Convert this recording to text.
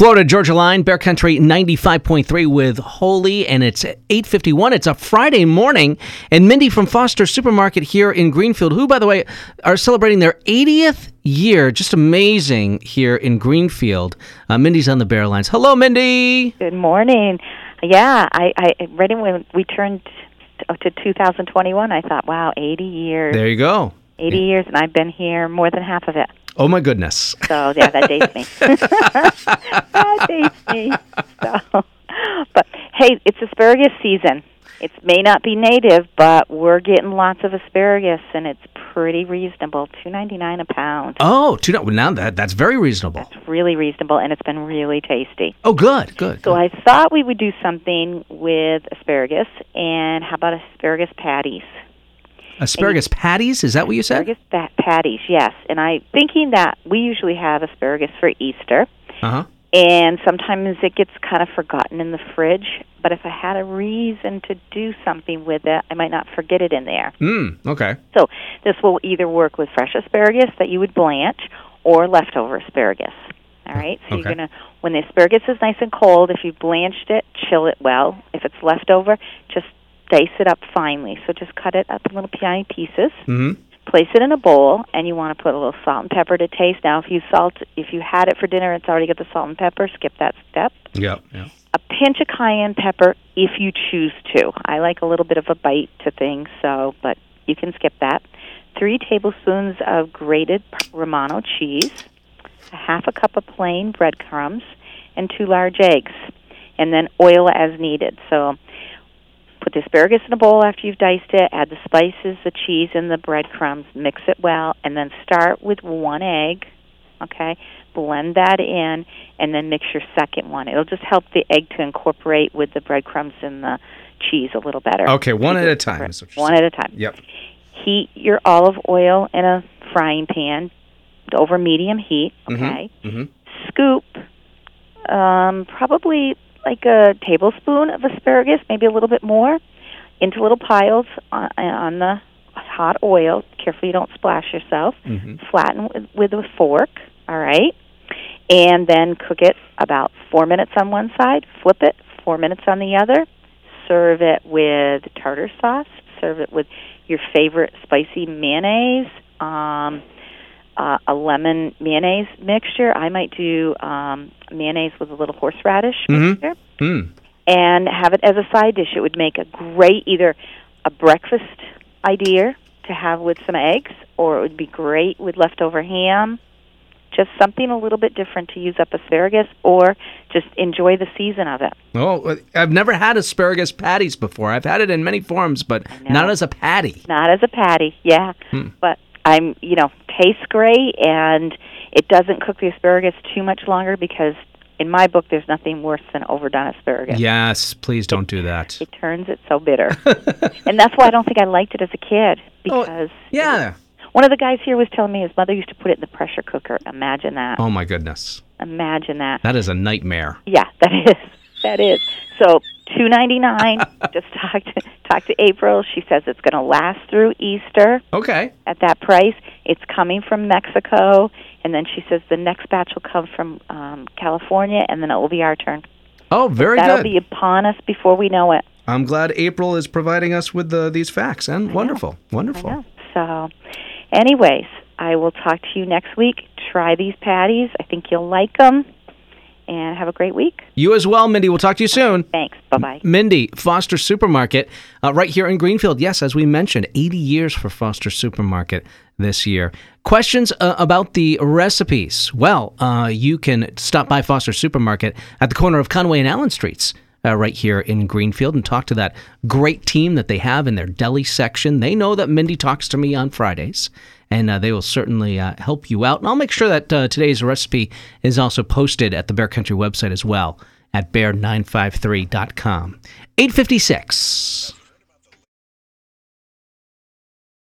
Florida Georgia line, Bear Country 95.3 with Holy, and it's 8:51. It's a Friday morning, and Mindy from Foster Supermarket here in Greenfield, who, by the way, are celebrating their 80th year. Just amazing here in Greenfield. Uh, Mindy's on the Bear lines. Hello, Mindy. Good morning. Yeah, I, I right when we turned to 2021, I thought, wow, 80 years. There you go. 80 years, and I've been here more than half of it. Oh my goodness. So yeah, that dates me. that dates me. So, but hey, it's asparagus season. It may not be native, but we're getting lots of asparagus, and it's pretty reasonable. Two ninety nine a pound. Oh, two, now that that's very reasonable. That's really reasonable, and it's been really tasty. Oh, good, good. So good. I thought we would do something with asparagus, and how about asparagus patties? Asparagus patties? Is that what you said? Asparagus patties, yes. And I thinking that we usually have asparagus for Easter, Uh huh. and sometimes it gets kind of forgotten in the fridge. But if I had a reason to do something with it, I might not forget it in there. Mm, okay. So this will either work with fresh asparagus that you would blanch, or leftover asparagus. All right. So Okay. you're gonna when the asparagus is nice and cold, if you blanched it, chill it well. If it's leftover, just dice it up finely. So just cut it up in little tiny pieces. Hmm place it in a bowl and you want to put a little salt and pepper to taste. Now if you salt if you had it for dinner it's already got the salt and pepper skip that step. Yep. Yeah. a pinch of cayenne pepper if you choose to. I like a little bit of a bite to things so but you can skip that. Three tablespoons of grated romano cheese a half a cup of plain breadcrumbs and two large eggs. And then oil as needed. So Put the asparagus in a bowl after you've diced it. Add the spices, the cheese, and the breadcrumbs. Mix it well, and then start with one egg. Okay, blend that in, and then mix your second one. It'll just help the egg to incorporate with the breadcrumbs and the cheese a little better. Okay, one at a time. separate. is what you're One at a time. Yep. Heat your olive oil in a frying pan over medium heat. Okay. hmm Scoop um, probably like a tablespoon of asparagus, maybe a little bit more, into little piles on, on the hot oil. Careful you don't splash yourself. hmm Flatten with, with a fork. All right. And then cook it about four minutes on one side. Flip it four minutes on the other. Serve it with tartar sauce. Serve it with your favorite spicy mayonnaise. Um, uh, a lemon mayonnaise mixture. I might do um, mayonnaise with a little horseradish Mhm. mixture Mm. and have it as a side dish. It would make a great either a breakfast idea to have with some eggs, or it would be great with leftover ham. Just something a little bit different to use up asparagus, or just enjoy the season of it. Oh, I've never had asparagus patties before. I've had it in many forms, but not as a patty. Not as a patty, yeah, Hmm. but I'm you know tastes great, and it doesn't cook the asparagus too much longer because in my book there's nothing worse than overdone asparagus. Yes, please don't do that. It turns it so bitter. and that's why I don't think I liked it as a kid Oh, because Yeah. one of the guys here was telling me his mother used to put it in the pressure cooker. Imagine that. Oh my goodness. Imagine that. That is a nightmare. Yeah, that is. That is. So, 2.99. just talk to talk to April. She says it's going to last through Easter Okay. at that price. It's coming from Mexico, and then she says the next batch will come from um, California, and then it will be our turn. Oh, very good. That'll be upon us before we know it. I'm glad April is providing us with the, these facts. And wonderful, I wonderful. know. So, anyways, I will talk to you next week. Try these patties. I think you'll like them. And have a great week. You as well, Mindy. We'll talk to you soon. Thanks. Bye bye. Mindy, Foster Supermarket, uh, right here in Greenfield. Yes, as we mentioned, 80 years for Foster Supermarket this year. Questions uh, about the recipes? Well, uh, you can stop by Foster Supermarket at the corner of Conway and Allen Streets. Uh, right here in Greenfield, and talk to that great team that they have in their deli section. They know that Mindy talks to me on Fridays, and uh, they will certainly uh, help you out. And I'll make sure that uh, today's recipe is also posted at the Bear Country website as well at bear953.com. 856.